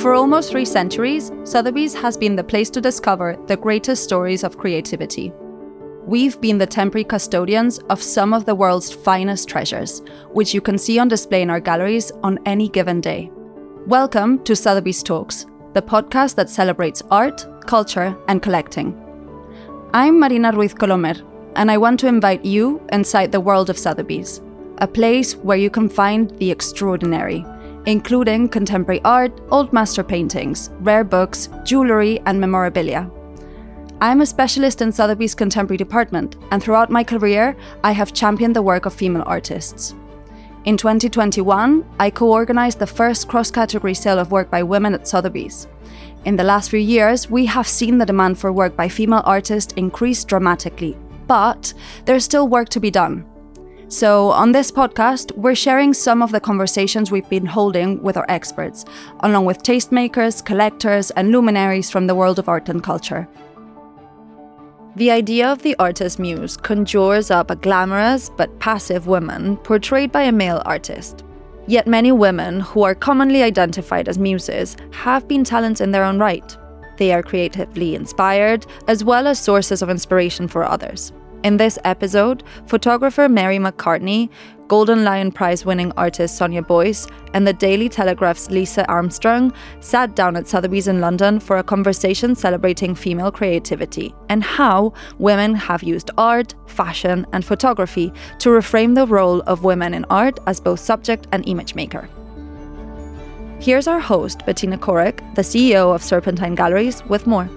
For almost three centuries, Sotheby's has been the place to discover the greatest stories of creativity. We've been the temporary custodians of some of the world's finest treasures, which you can see on display in our galleries on any given day. Welcome to Sotheby's Talks, the podcast that celebrates art, culture, and collecting. I'm Marina Ruiz Colomer, and I want to invite you inside the world of Sotheby's, a place where you can find the extraordinary, including contemporary art, old master paintings, rare books, jewellery, and memorabilia. I'm a specialist in Sotheby's contemporary department, and throughout my career, I have championed the work of female artists. In 2021, I co organized the first cross category sale of work by women at Sotheby's. In the last few years, we have seen the demand for work by female artists increase dramatically, but there's still work to be done. So, on this podcast, we're sharing some of the conversations we've been holding with our experts, along with tastemakers, collectors, and luminaries from the world of art and culture. The idea of the artist muse conjures up a glamorous but passive woman portrayed by a male artist. Yet many women who are commonly identified as muses have been talents in their own right. They are creatively inspired, as well as sources of inspiration for others. In this episode, photographer Mary McCartney Golden Lion Prize winning artist Sonia Boyce and the Daily Telegraph's Lisa Armstrong sat down at Sotheby's in London for a conversation celebrating female creativity and how women have used art, fashion, and photography to reframe the role of women in art as both subject and image maker. Here's our host, Bettina Korek, the CEO of Serpentine Galleries, with more.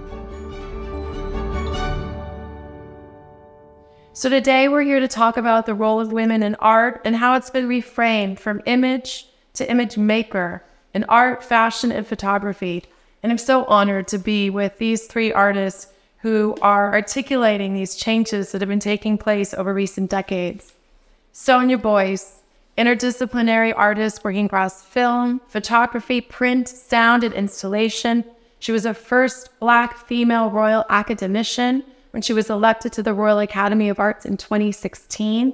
So, today we're here to talk about the role of women in art and how it's been reframed from image to image maker in art, fashion, and photography. And I'm so honored to be with these three artists who are articulating these changes that have been taking place over recent decades. Sonia Boyce, interdisciplinary artist working across film, photography, print, sound, and installation. She was a first Black female royal academician when she was elected to the Royal Academy of Arts in 2016.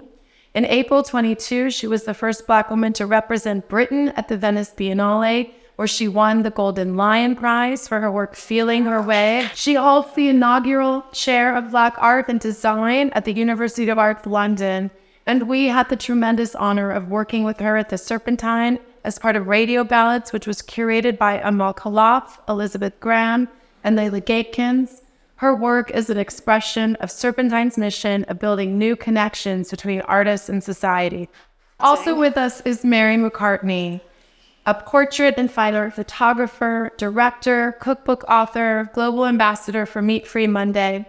In April 22, she was the first Black woman to represent Britain at the Venice Biennale, where she won the Golden Lion Prize for her work Feeling Her Way. She holds the inaugural chair of Black Art and Design at the University of Arts London. And we had the tremendous honor of working with her at the Serpentine as part of Radio Ballads, which was curated by Amal Khalaf, Elizabeth Graham, and Leila Gatkins. Her work is an expression of Serpentine's mission of building new connections between artists and society. Also with us is Mary McCartney, a portrait and fine art photographer, director, cookbook author, global ambassador for Meat Free Monday.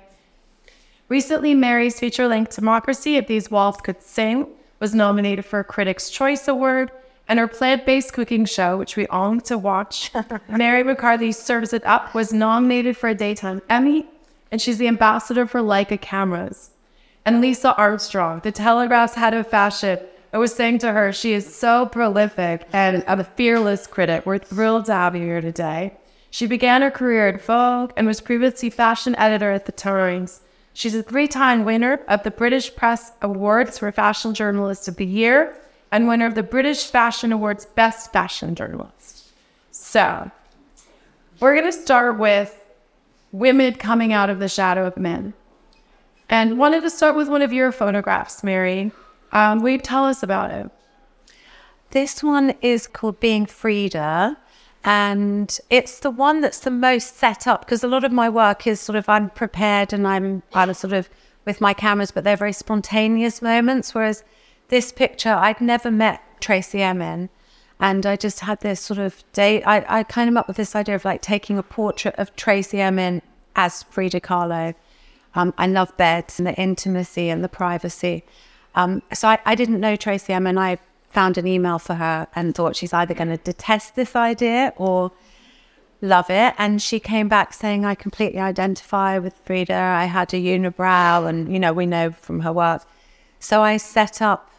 Recently, Mary's feature length Democracy If These Walls Could Sing was nominated for a Critics' Choice Award, and her plant based cooking show, which we all need to watch, Mary McCartney Serves It Up, was nominated for a Daytime Emmy and she's the ambassador for Leica cameras. And Lisa Armstrong, the Telegraph's head of fashion, I was saying to her, she is so prolific and a fearless critic. We're thrilled to have you here today. She began her career at Vogue and was previously fashion editor at The Times. She's a three time winner of the British Press Awards for Fashion Journalist of the Year and winner of the British Fashion Awards Best Fashion Journalist. So, we're going to start with women coming out of the shadow of men. And wanted to start with one of your photographs, Mary. Um, will you tell us about it? This one is called Being Frida. And it's the one that's the most set up because a lot of my work is sort of I'm prepared and I'm I'm sort of with my cameras, but they're very spontaneous moments. Whereas this picture, I'd never met Tracey Emin. And I just had this sort of day. I, I of up with this idea of like taking a portrait of Tracey Emin as Frida Kahlo. Um, I love beds and the intimacy and the privacy. Um, so I, I, didn't know Tracey Emin. I found an email for her and thought she's either going to detest this idea or love it. And she came back saying, I completely identify with Frida. I had a unibrow, and, you know, we know from her work. So I set up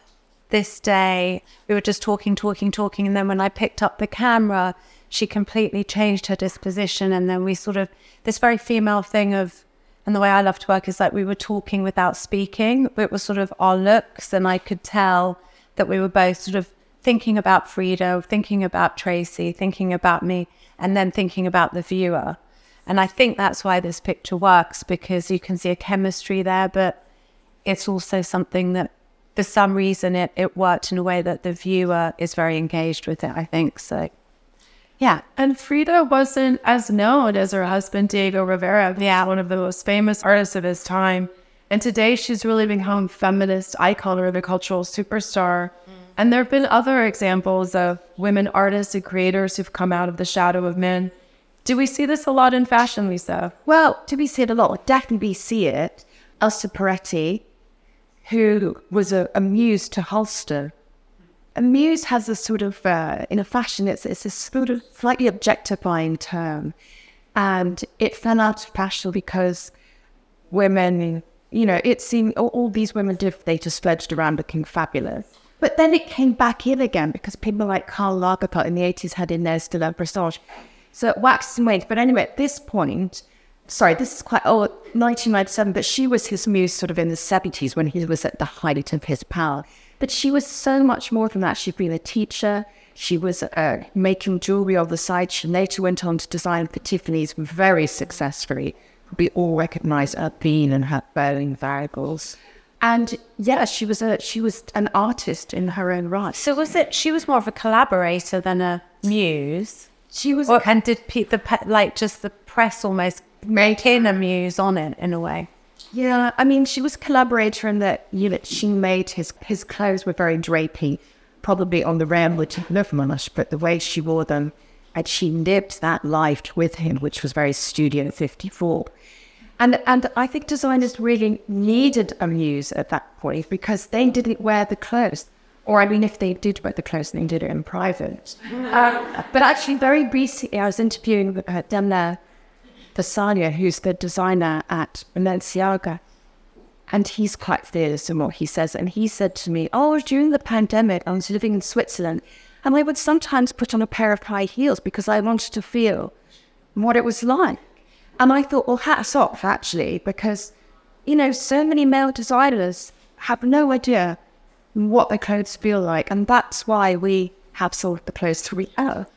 this day, we were just talking, talking, talking. And then when I picked up the camera, she completely changed her disposition. And then we sort of, this very female thing of, and the way I love to work is like we were talking without speaking. It was sort of our looks, and I could tell that we were both sort of thinking about Frida, thinking about Tracey, thinking about me, and then thinking about the viewer. And I think that's why this picture works because you can see a chemistry there, but it's also something that for some reason it, it worked in a way that the viewer is very engaged with it, I think. So yeah. And Frida wasn't as known as her husband Diego Rivera. Yeah. One of the most famous artists of his time. And today she's really become feminist icon or the cultural superstar. Mm. And there have been other examples of women artists and creators who've come out of the shadow of men. Do we see this a lot in fashion, Lisa? Well, do we see it a lot? Definitely see it. Elsa Peretti, who was a, a muse to Halston. A muse has a sort of, uh, in a fashion, it's, it's a sort of slightly objectifying term. And it fell out of fashion because women, you know, it seemed all, all these women did, they just fledged around looking fabulous. But then it came back in again because people like Karl Lagerfeld in the 80s had in there still a Prestige. So it waxed and waned. But anyway, at this point, sorry, this is quite old, 1997, but she was his muse sort of in the 70s when he was at the height of his power. But she was so much more than that. She'd been a teacher. She was uh, making jewelry on the side. She later went on to design for Tiffany's very successfully. We all recognize her being and her bowing variables. And yeah, she was a she was an artist in her own right. So was it? She was more of a collaborator than a muse. She was Or, and did pe- the pe- like just the press almost make in a muse on it in a way? Yeah, I mean, she was a collaborator in that you know she made his his clothes were very drapey, probably on the realm which Lovemanus, but the way she wore them, and she lived that life with him, which was very Studio Fifty Four, and and I think designers really needed a muse at that point because they didn't wear the clothes. Or I mean, if they did wear the clothes, they did it in private. Uh, but actually, very recently, I was interviewing uh, Demna Gvasalia, who's the designer at Balenciaga. And he's quite fearless in what he says. And he said to me, Oh, during the pandemic, I was living in Switzerland. And I would sometimes put on a pair of high heels because I wanted to feel what it was like. And I thought, well, hats off, actually, because, you know, so many male designers have no idea what their clothes feel like. And that's why we have of the clothes that we have.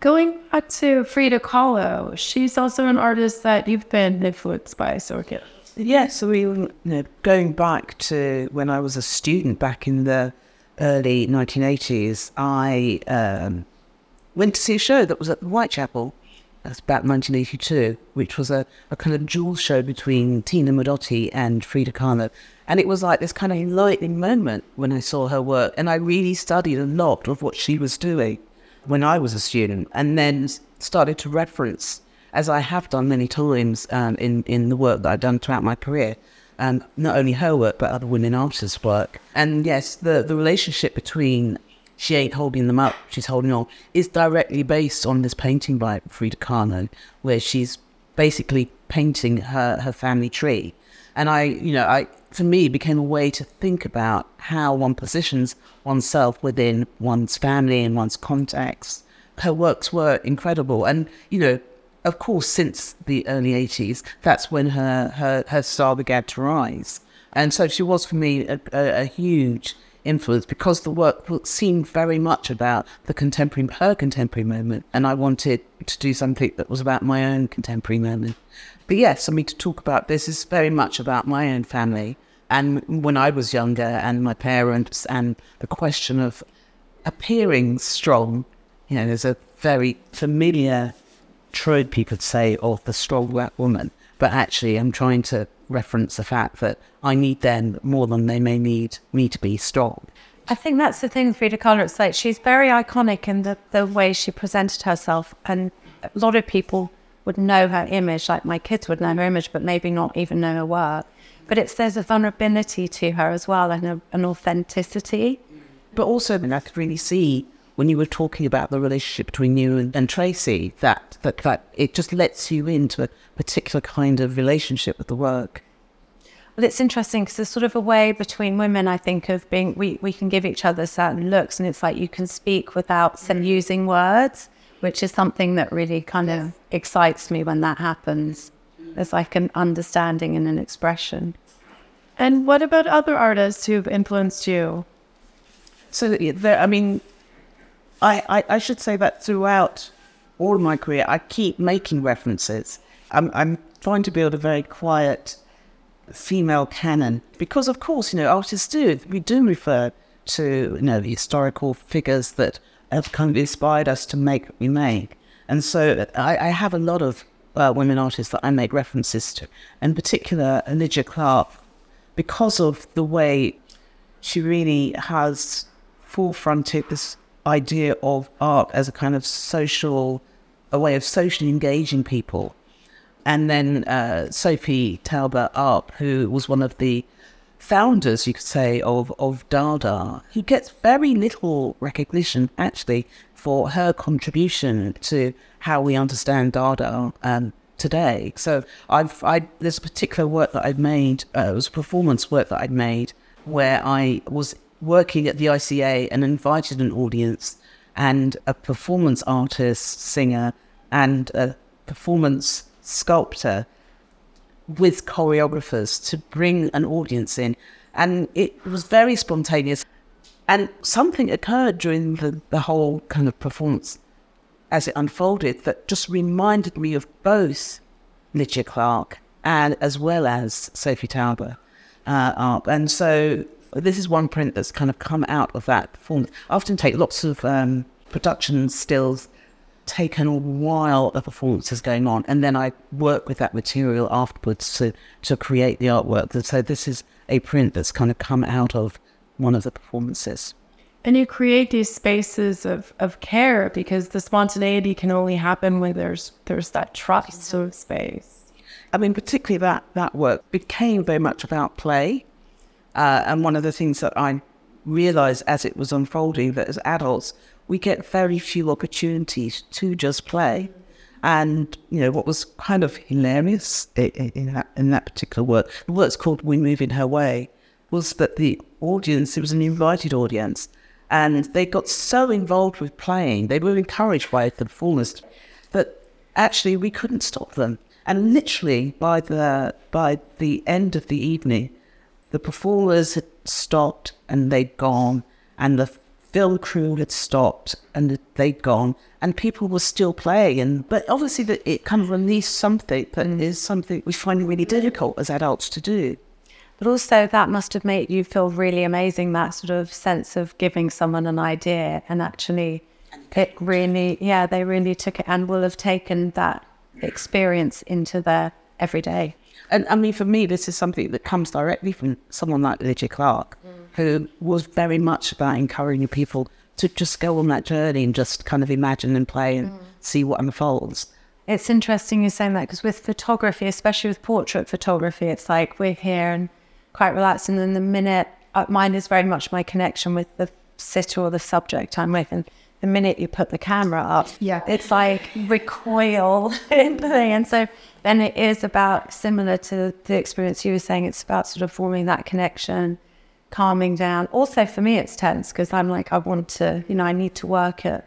Going back to Frida Kahlo, she's also an artist that you've been influenced by, so okay. Yes, I mean, you know, going back to when I was a student back in the early 1980s, I um, went to see a show that was at Whitechapel. That's about 1982, which was a, a kind of jewel show between Tina Modotti and Frida Kahlo. And it was like this kind of enlightening moment when I saw her work. And I really studied a lot of what she was doing when I was a student, and then started to reference, as I have done many times um, in in the work that I've done throughout my career, um, not only her work but other women artists' work. And yes, the the relationship between she ain't holding them up, she's holding on, is directly based on this painting by Frida Kahlo, where she's basically painting her her family tree. And I, you know, I for me became a way to think about how one positions oneself within one's family and one's context. Her works were incredible, and you know, of course, since the early '80s, that's when her her her star began to rise. And so she was for me a, a, a huge influence because the work seemed very much about the contemporary, her contemporary moment, and I wanted to do something that was about my own contemporary moment. But yes, I mean, to talk about this is very much about my own family and when I was younger, and my parents, and the question of appearing strong. You know, there's a very familiar trope you could say of the strong black woman, but actually, I'm trying to reference the fact that I need them more than they may need me to be strong. I think that's the thing Frida Kahlo. It's like she's very iconic in the, the way she presented herself. And a lot of people would know her image, like my kids would know her image, but maybe not even know her work. But it's there's a vulnerability to her as well and a, an authenticity. But also, I could really see when you were talking about the relationship between you and, and Tracey that, that that it just lets you into a particular kind of relationship with the work. Well, it's interesting because there's sort of a way between women, I think, of being we, we can give each other certain looks, and it's like you can speak without some using words, which is something that really kind of excites me when that happens. There's like an understanding and an expression. And what about other artists who've influenced you? So, there, I mean, I, I, I should say that throughout all of my career, I keep making references. I'm, I'm trying to build a very quiet female canon because, of course, you know, artists do. We do refer to, you know, the historical figures that have kind of inspired us to make what we make. And so I, I have a lot of uh, women artists that I make references to, in particular, Lygia Clark, because of the way she really has forefronted this idea of art as a kind of social, a way of socially engaging people. And then uh, Sophie Taeuber Arp, who was one of the founders, you could say, of, of Dada, who gets very little recognition actually for her contribution to how we understand Dada um, today. So I've I, there's a particular work that I've made. Uh, it was a performance work that I'd made where I was working at the ICA and invited an audience and a performance artist, singer, and a performance sculptor with choreographers to bring an audience in. And it was very spontaneous. And something occurred during the, the whole kind of performance as it unfolded that just reminded me of both Lygia Clark and as well as Sophie Taeuber uh, And so this is one print that's kind of come out of that performance. I often take lots of um, production stills taken while the performance is going on, and then I work with that material afterwards to to create the artwork. And so this is a print that's kind of come out of one of the performances. And you create these spaces of, of care because the spontaneity can only happen when there's there's that trust of space. I mean, particularly that that work became very much about play, uh, and one of the things that I realized as it was unfolding that as adults we get very few opportunities to just play. And you know what was kind of hilarious in, that in that particular work, the work's called "We Move in Her Way," was that the audience it was an invited audience, and they got so involved with playing, they were encouraged by the performers, that actually we couldn't stop them. And literally by the by the end of the evening, the performers had stopped and they'd gone, and the film crew had stopped and they'd gone, and people were still playing. And but obviously, that it kind of released something that mm. is something we find really difficult as adults to do. But also, that must have made you feel really amazing. That sort of sense of giving someone an idea and actually, it really, yeah, they really took it and will have taken that experience into their everyday. And I mean, for me, this is something that comes directly from someone like Lygia Clark, mm. Who was very much about encouraging people to just go on that journey and just kind of imagine and play and mm. see what unfolds. It's interesting you're saying that because with photography, especially with portrait photography, it's like we're here and quite relaxed. And then the minute, uh, mine is very much my connection with the sitter or the subject I'm with. And the minute you put the camera up, yeah, it's like recoil in the thing. And so then it is about similar to the experience you were saying. It's about sort of forming that connection, calming down. Also, for me, it's tense because I'm like, I want to, you know, I need to work it,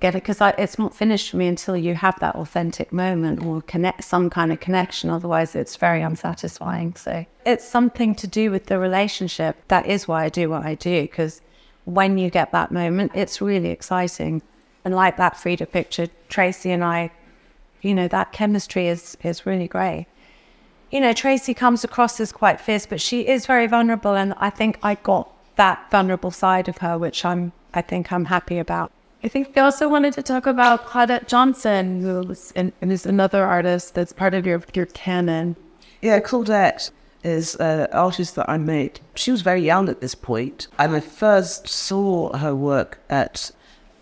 get it because it's not finished for me until you have that authentic moment or connect some kind of connection. Otherwise, it's very unsatisfying. So it's something to do with the relationship. That is why I do what I do because when you get that moment, it's really exciting. And like that Frida picture, Tracey and I, you know, that chemistry is is really great. You know, Tracey comes across as quite fierce, but she is very vulnerable, and I think I got that vulnerable side of her, which I'm I think I'm happy about. I think we also wanted to talk about Claudette Johnson, who is, and is another artist that's part of your your canon. Yeah, Claudette is an artist that I met. She was very young at this point, and I first saw her work at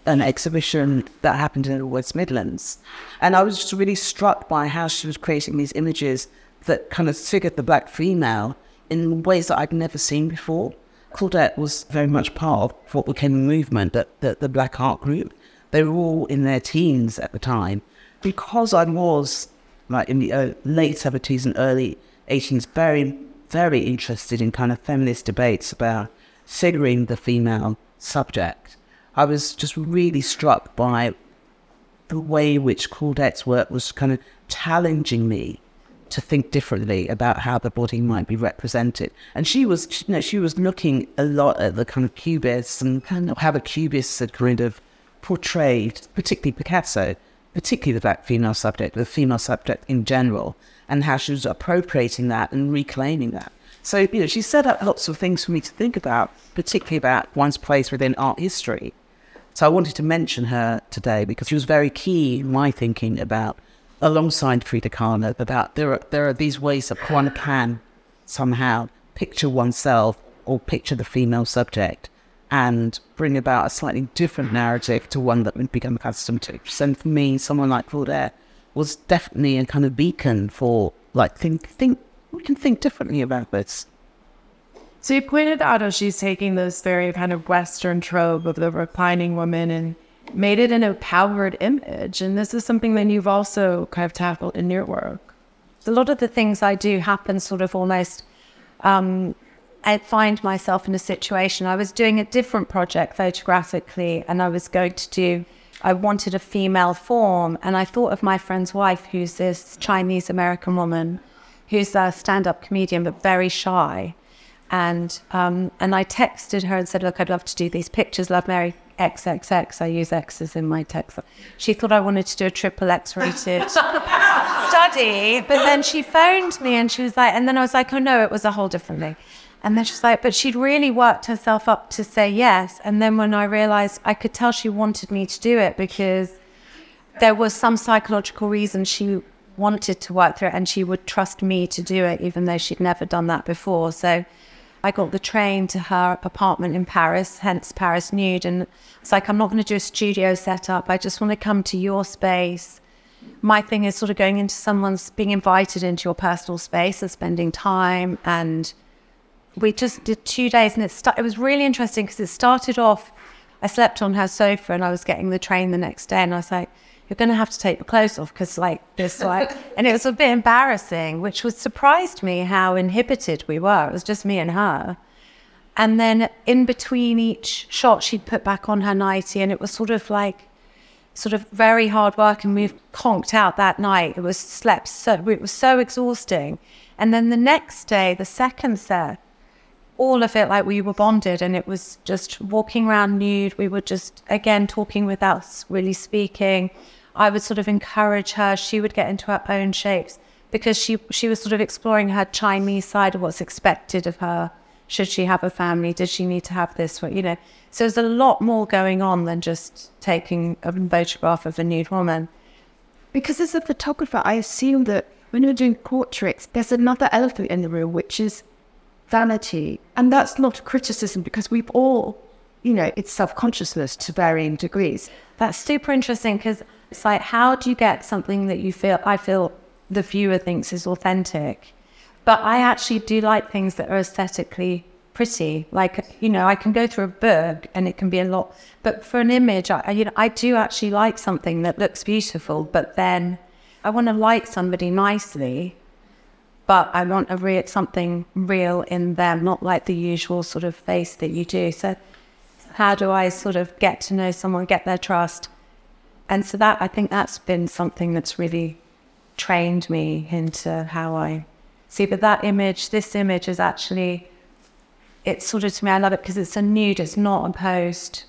an exhibition that happened in the West Midlands. And I was just really struck by how she was creating these images that kind of figured the black female in ways that I'd never seen before. Claudette was very much part of what became a movement, that the, the Black Art Group. They were all in their teens at the time. Because I was like in the uh, late 70s and early 80s, very, very interested in kind of feminist debates about figuring the female subject. I was just really struck by the way which Claudette's work was kind of challenging me to think differently about how the body might be represented. And she was, you know, she was looking a lot at the kind of cubists and kind of how the cubists had kind of portrayed, particularly Picasso, particularly the black female subject, the female subject in general, and how she was appropriating that and reclaiming that. So, you know, she set up lots of things for me to think about, particularly about one's place within art history. So I wanted to mention her today because she was very key in my thinking about, alongside Frida Kahlo, about there are, there are these ways that one can somehow picture oneself or picture the female subject and bring about a slightly different narrative to one that we've become accustomed to. So for me, someone like Claudette was definitely a kind of beacon for like think think we can think differently about this. So you pointed out how she's taking this very kind of Western trope of the reclining woman and made it an empowered image. And this is something that you've also kind of tackled in your work. A lot of the things I do happen sort of almost um, I find myself in a situation. I was doing a different project photographically, and I was going to do, I wanted a female form. And I thought of my friend's wife, who's this Chinese American woman who's a stand up comedian, but very shy. And, um, and I texted her and said, Look, I'd love to do these pictures. Love Mary XXX. I use X's in my text. She thought I wanted to do a triple X rated study, but then she phoned me and she was like, and then I was like, oh no, it was a whole different thing. And then she's like, but she'd really worked herself up to say yes. And then when I realized I could tell she wanted me to do it because there was some psychological reason she wanted to work through it and she would trust me to do it, even though she'd never done that before. So I got the train to her apartment in Paris, hence Paris Nude. And it's like, I'm not going to do a studio setup. I just want to come to your space. My thing is sort of going into someone's, being invited into your personal space and spending time and we just did two days and it, st- it was really interesting because it started off i slept on her sofa and i was getting the train the next day and i was like you're going to have to take your clothes off because like this like and it was a bit embarrassing which was surprised me how inhibited we were it was just me and her and then in between each shot she'd put back on her nightie and it was sort of like sort of very hard work and we conked out that night it was slept so it was so exhausting and then the next day the second set all of it like we were bonded and it was just walking around nude. We were just, again, talking without really speaking. I would sort of encourage her. She would get into her own shapes because she, she was sort of exploring her Chinese side of what's expected of her. Should she have a family? Did she need to have this? You know, so there's a lot more going on than just taking a photograph of a nude woman. Because as a photographer, I assume that when you're doing portraits, there's another elephant in the room, which is vanity. And that's not criticism because we've all, you know, it's self consciousness to varying degrees. That's super interesting because it's like, how do you get something that you feel, I feel the viewer thinks is authentic? But I actually do like things that are aesthetically pretty. Like, you know, I can go through a book and it can be a lot, but for an image, I, you know, I do actually like something that looks beautiful, but then I want to like somebody nicely but I want a real something real in them, not like the usual sort of face that you do. So how do I sort of get to know someone, get their trust? And so that I think that's been something that's really trained me into how I see. But that image, this image is actually it's sort of to me, I love it because it's a nude, it's not a post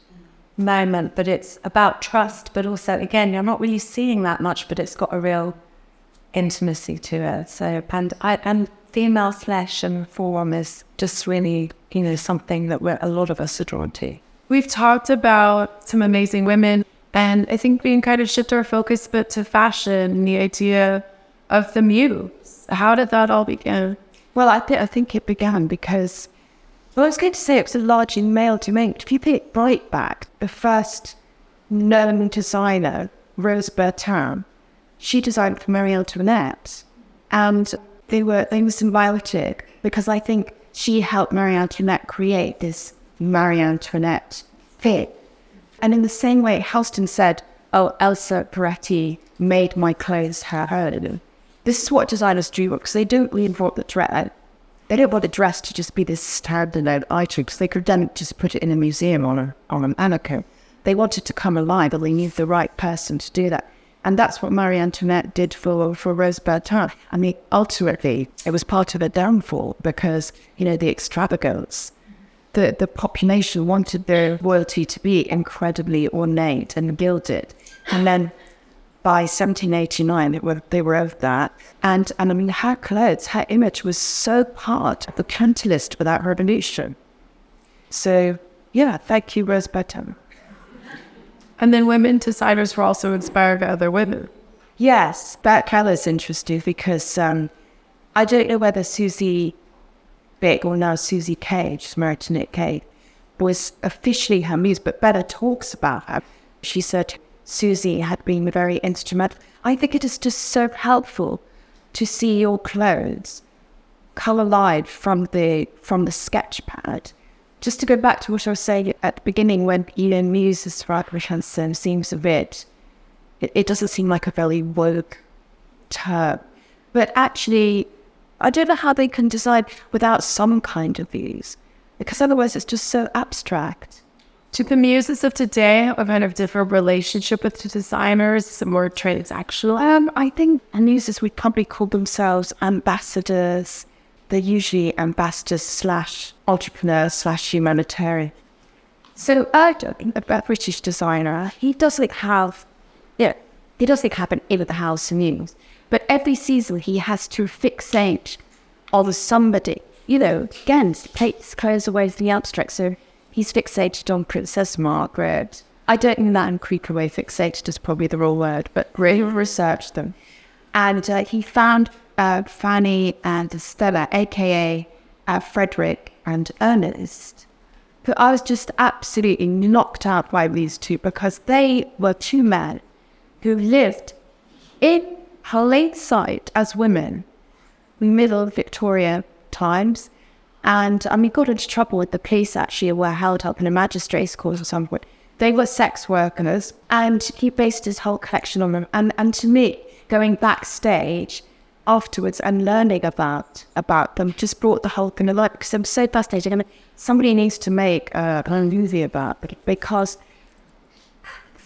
moment, but it's about trust, but also again, you're not really seeing that much, but it's got a real intimacy to it. So, and I, and female flesh and form is just really, you know, something that we're, a lot of us are drawn to. We've talked about some amazing women, and I think we can kind of shift our focus a bit to fashion and the idea of the muse. How did that all begin? Well, I, th- I think it began because, well, I was going to say it was a largely male domain. If you think right back, the first known designer, Rose Bertin, she designed for Marie Antoinette. And they were they were symbiotic because I think she helped Marie Antoinette create this Marie Antoinette fit. And in the same way, Halston said, Oh, Elsa Peretti made my clothes her own. This is what designers do because they don't want the dress. They don't want the dress to just be this standalone item because they could then just put it in a museum on a on a mannequin. They want it to come alive, and they need the right person to do that. And that's what Marie Antoinette did for, for Rose Bertin. I mean, ultimately, it was part of her downfall because, you know, the extravagance. The, the population wanted their royalty to be incredibly ornate and gilded. And then by 1789, they were, they were over that. And, and I mean, her clothes, her image was so part of the catalyst for that revolution. So, yeah, thank you, Rose Bertin. And then women designers were also inspired by other women. Yes, Bert Keller's interesting because um, I don't know whether Susie Bick or now Susie Cave, to Nick Cave, was officially her muse, but Bella talks about her. She said Susie had been very instrumental. I think it is just so helpful to see your clothes color lined from the from the sketch pad. Just to go back to what I was saying at the beginning, when Ian Muse's Roderick Hansen seems a bit, it, it doesn't seem like a very woke term, but actually, I don't know how they can decide without some kind of views, because otherwise it's just so abstract. Do the muses of today have a kind of different relationship with the designers, some more transactional? Um, I think muses would probably call themselves ambassadors. They're usually ambassadors slash entrepreneurs slash humanitarian. So Erdem, a British designer, he doesn't have, yeah, he doesn't have an in the house muse, but every season he has to fixate on somebody. You know, again, takes clothes away from the abstract. So he's fixated on Princess Margaret. I don't mean that in creeper way. Fixated is probably the wrong word, but really researched them. And uh, he found uh, Fanny and Stella, aka uh, Frederick and Ernest. But I was just absolutely knocked out by these two because they were two men who lived in plain sight as women, we middle Victoria times. And I mean, got into trouble with the police actually, were held up in a magistrate's court at some point. They were sex workers, and he based his whole collection on them. And, and to me, going backstage, afterwards and learning about about them just brought the whole thing alive because I'm so fascinated. I mean, somebody needs to make a movie about it because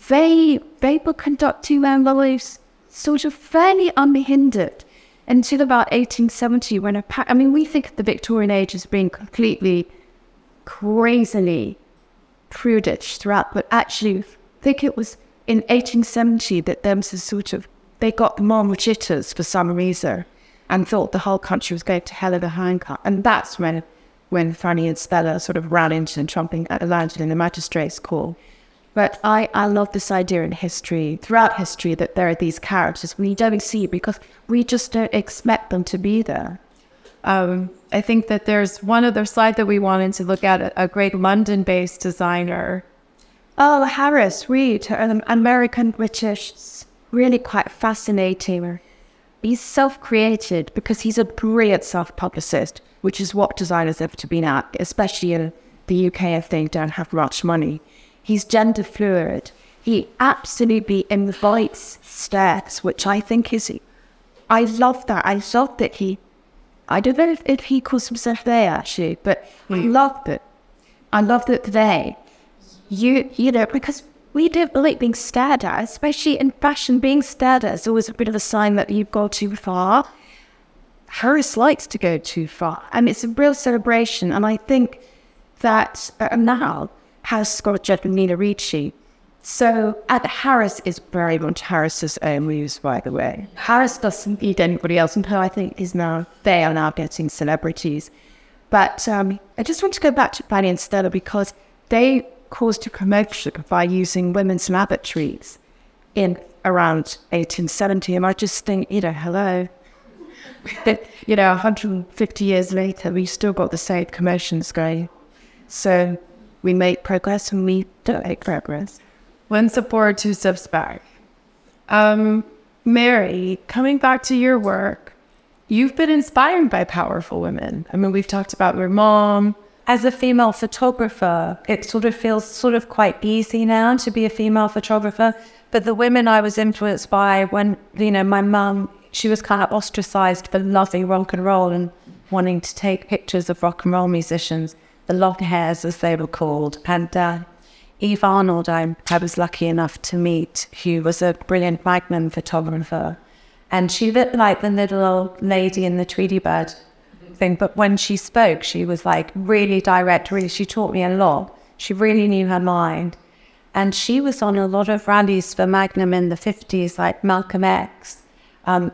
they they were conducting their lives sort of fairly unhindered until about 1870 when a I mean we think of the Victorian age as being completely crazily prudish throughout, but actually I think it was in 1870 that there was a sort of they got the moral jitters for some reason and thought the whole country was going to hell in a handcart. And that's when when Fanny and Stella sort of ran into and trumping landed in the magistrate's court. But I, I love this idea in history, throughout history, that there are these characters we don't see because we just don't expect them to be there. Um, I think that there's one other slide that we wanted to look at, a great London-based designer. Oh, Harris Reed, an American British really quite fascinating. He's self created because he's a brilliant self publicist, which is what designers have to be now, especially in the UK if they don't have much money. He's gender fluid. He absolutely invites stares, which I think is. I love that. I love that he. I don't know if, if he calls himself they actually, but I love that. I love that they. You you know because we don't like being stared at, especially in fashion. Being stared at is always a bit of a sign that you've gone too far. Harris likes to go too far, and it's a real celebration. And I think that uh, now has got Jet Nina Ricci. So, and Harris is very much Harris's own muse, by the way. Harris doesn't need anybody else, and I think is now they are now getting celebrities. But um, I just want to go back to Fanny and Stella because they caused a commotion by using women's lavatories in around 1870. And I just think, you know, hello. you know, 150 years later, we still got the same commotions going. So we make progress and we don't make progress. One step forward, two steps back. Um, Mary, coming back to your work, you've been inspired by powerful women. I mean, we've talked about your mom, as a female photographer, it sort of feels sort of quite easy now to be a female photographer. But the women I was influenced by when, you know, my mum, she was kind of ostracized for loving rock and roll and wanting to take pictures of rock and roll musicians, the long hairs as they were called. And uh, Eve Arnold, I, I was lucky enough to meet, who was a brilliant Magnum photographer. And she looked like the little old lady in the Tweety Bird thing. But when she spoke, she was like really direct. Really, she taught me a lot. She really knew her mind, and she was on a lot of rallies for Magnum in the fifties, like Malcolm X, um,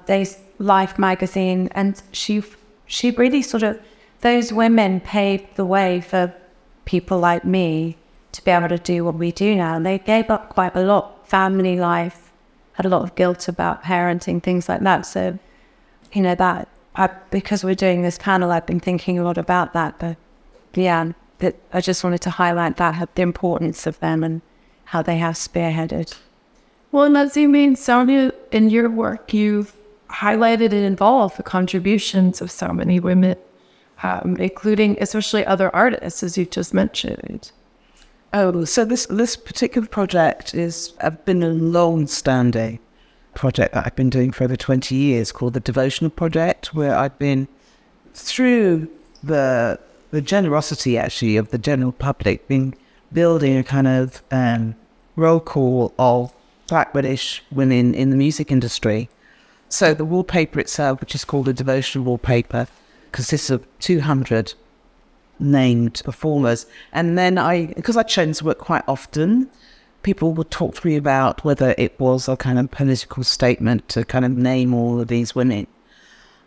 Life magazine, and she she really sort of those women paved the way for people like me to be able to do what we do now. And they gave up quite a lot, family life, had a lot of guilt about parenting, things like that. So, you know, that I, because we're doing this panel, I've been thinking a lot about that. But yeah, but I just wanted to highlight that the importance of them and how they have spearheaded. Well, and you mean, Sonia, in your work, you've highlighted and involved the contributions of so many women, um, including especially other artists, as you just mentioned. Oh, so this this particular project is uh, been a long-standing project that I've been doing for over twenty years, called the Devotional Project, where I've been through the the generosity actually of the general public, been building a kind of um, roll call of Black British women in the music industry. So the wallpaper itself, which is called a devotional wallpaper, consists of two hundred named performers. And then I, because I chose work quite often, people would talk to me about whether it was a kind of political statement to kind of name all of these women.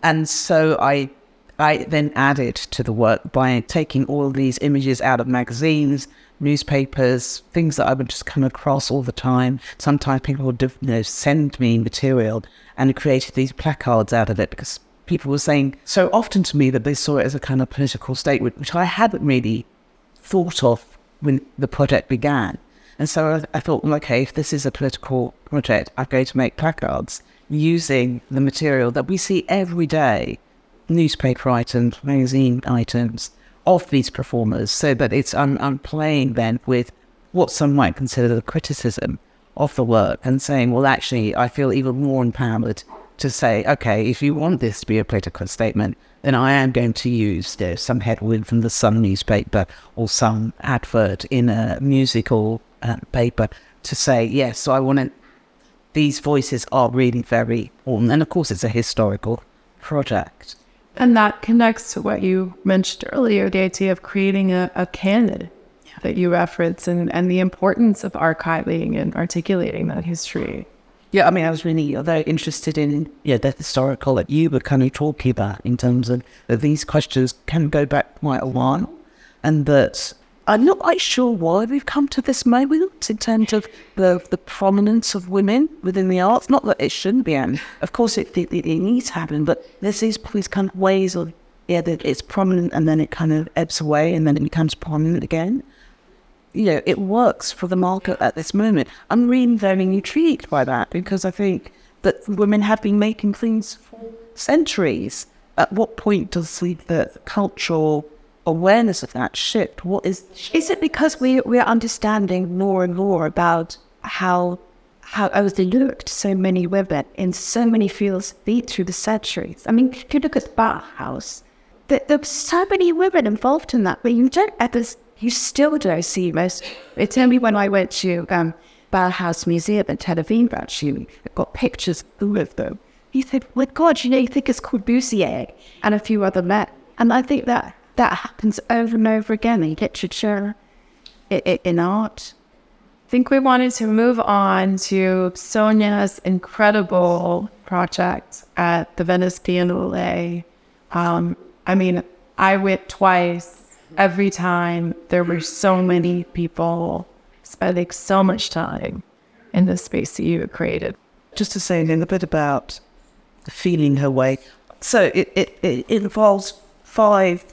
And so I, I then added to the work by taking all of these images out of magazines, newspapers, things that I would just come across all the time. Sometimes people would you know, send me material and created these placards out of it because people were saying so often to me that they saw it as a kind of political statement, which I hadn't really thought of when the project began. And so I, I thought, well, okay, if this is a political project, I'm going to make placards using the material that we see every day newspaper items, magazine items of these performers, so that it's I'm, I'm playing then with what some might consider the criticism of the work and saying, well, actually, I feel even more empowered to say, okay, if you want this to be a political statement, then I am going to use you know, some headwind from the Sun newspaper or some advert in a musical uh, paper to say, yes, so I want to, these voices are really very important. And of course, it's a historical project. And that connects to what you mentioned earlier the idea of creating a, a canon yeah. that you reference and, and the importance of archiving and articulating that history. Yeah, I mean, I was really uh, very interested in yeah the historical that you were kind of talking about in terms of that these questions can go back quite a while, and that I'm not quite sure why we've come to this moment in terms of the the prominence of women within the arts. Not that it shouldn't be, and of course it, it, it needs to happen, but there's these, these kind of ways of yeah that it's prominent and then it kind of ebbs away and then it becomes prominent again you know, it works for the market at this moment. I'm really very intrigued by that because I think that women have been making things for centuries. At what point does the, the cultural awareness of that shift? What is? Is it because we we're understanding more and more about how how overlooked so many women in so many fields be through the centuries? I mean, if you look at Bauhaus, there, there were so many women involved in that, but you don't ever you still don't see most. It's only when I went to um, Bauhaus Museum in Tel Aviv, actually, I got pictures of full of them. He said, well, God, you know, you think it's Corbusier and a few other men. And I think that that happens over and over again in literature, in, in art. I think we wanted to move on to Sonia's incredible project at the Venice Biennale. Um, I mean, I went twice every time there were so many people spending so much time in the space that you had created. Just to say a little bit about feeling her way. So it, it, it involves five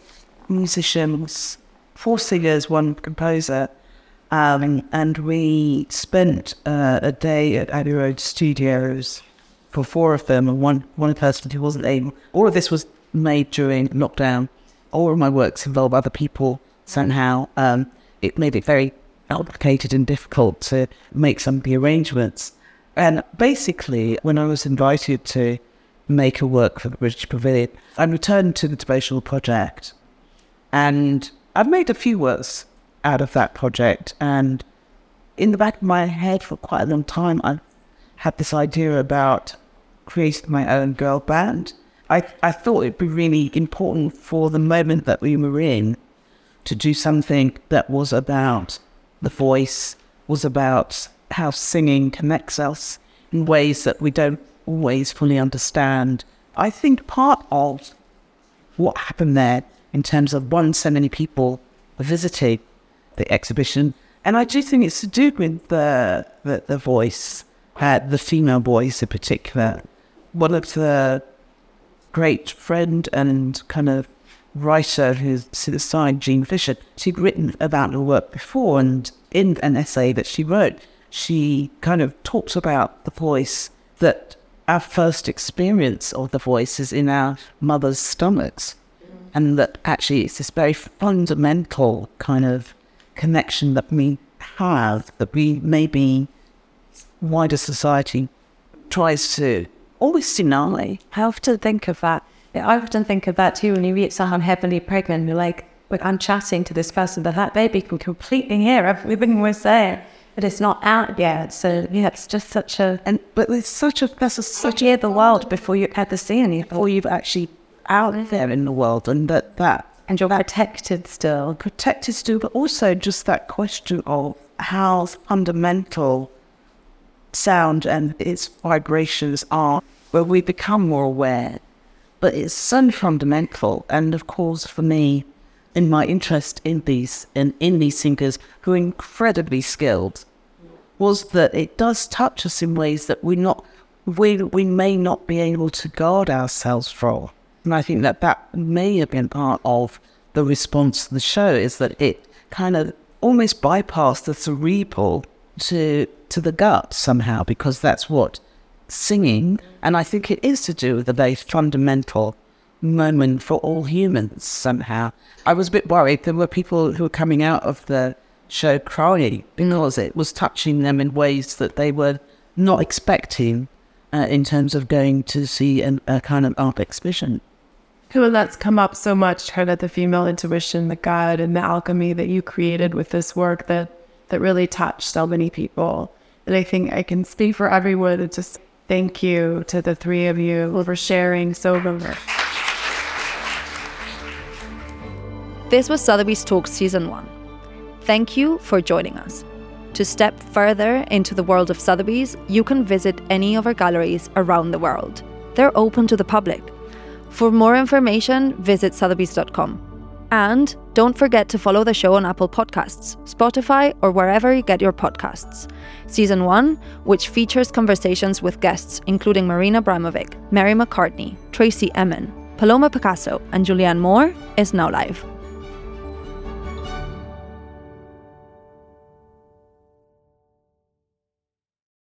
musicians, four singers, one composer, um, and we spent uh, a day at Abbey Road Studios for four of them, and one one person who wasn't able. All of this was made during lockdown all of my works involve other people somehow. Um, it made it very complicated and difficult to make some of the arrangements. And basically, when I was invited to make a work for the British Pavilion, I returned to the devotional project. And I've made a few works out of that project. And in the back of my head for quite a long time, I've had this idea about creating my own girl band. I, I thought it'd be really important for the moment that we were in to do something that was about the voice, was about how singing connects us in ways that we don't always fully understand. I think part of what happened there in terms of one, so many people visiting the exhibition, and I do think it's to do with the the, the voice, uh, the female voice in particular. One of the great friend and kind of writer who's side, Jean Fisher, she'd written about her work before, and in an essay that she wrote, she kind of talks about the voice that our first experience of the voice is in our mother's stomachs, and that actually it's this very fundamental kind of connection that we have that we maybe wider society tries to always deny. I often think of that. I often think of that too when you meet someone heavily pregnant. You're like, "Look, I'm chatting to this person, but that baby can completely hear everything we're saying, but it's not out yet. So yeah, it's just such a And but it's such a that's a, such hear the world before you ever see anything, before you've actually out there in the world, and that that and you're protected still. protected still, but also just that question of how fundamental sound and its vibrations are, where we become more aware. But it's so fundamental, and of course, for me, in my interest in these in, in these singers who are incredibly skilled, was that it does touch us in ways that we not we we may not be able to guard ourselves from. And I think that that may have been part of the response to the show is that it kind of almost bypassed the cerebral to to the gut somehow because that's what singing and I think it is to do with a very fundamental moment for all humans somehow. I was a bit worried there were people who were coming out of the show crying because it was touching them in ways that they were not expecting uh, in terms of going to see an, a kind of art exhibition. Well, that's come up so much, kind of the female intuition, the God, and the alchemy that you created with this work that that really touched so many people. And I think I can speak for everyone and just thank you to the three of you for sharing so much. This was Sotheby's Talks Season 1. Thank you for joining us. To step further into the world of Sotheby's, you can visit any of our galleries around the world. They're open to the public. For more information, visit sotheby's.com. And don't forget to follow the show on Apple Podcasts, Spotify, or wherever you get your podcasts. Season 1, which features conversations with guests including Marina Abramovic, Mary McCartney, Tracey Emin, Paloma Picasso, and Julianne Moore, is now live.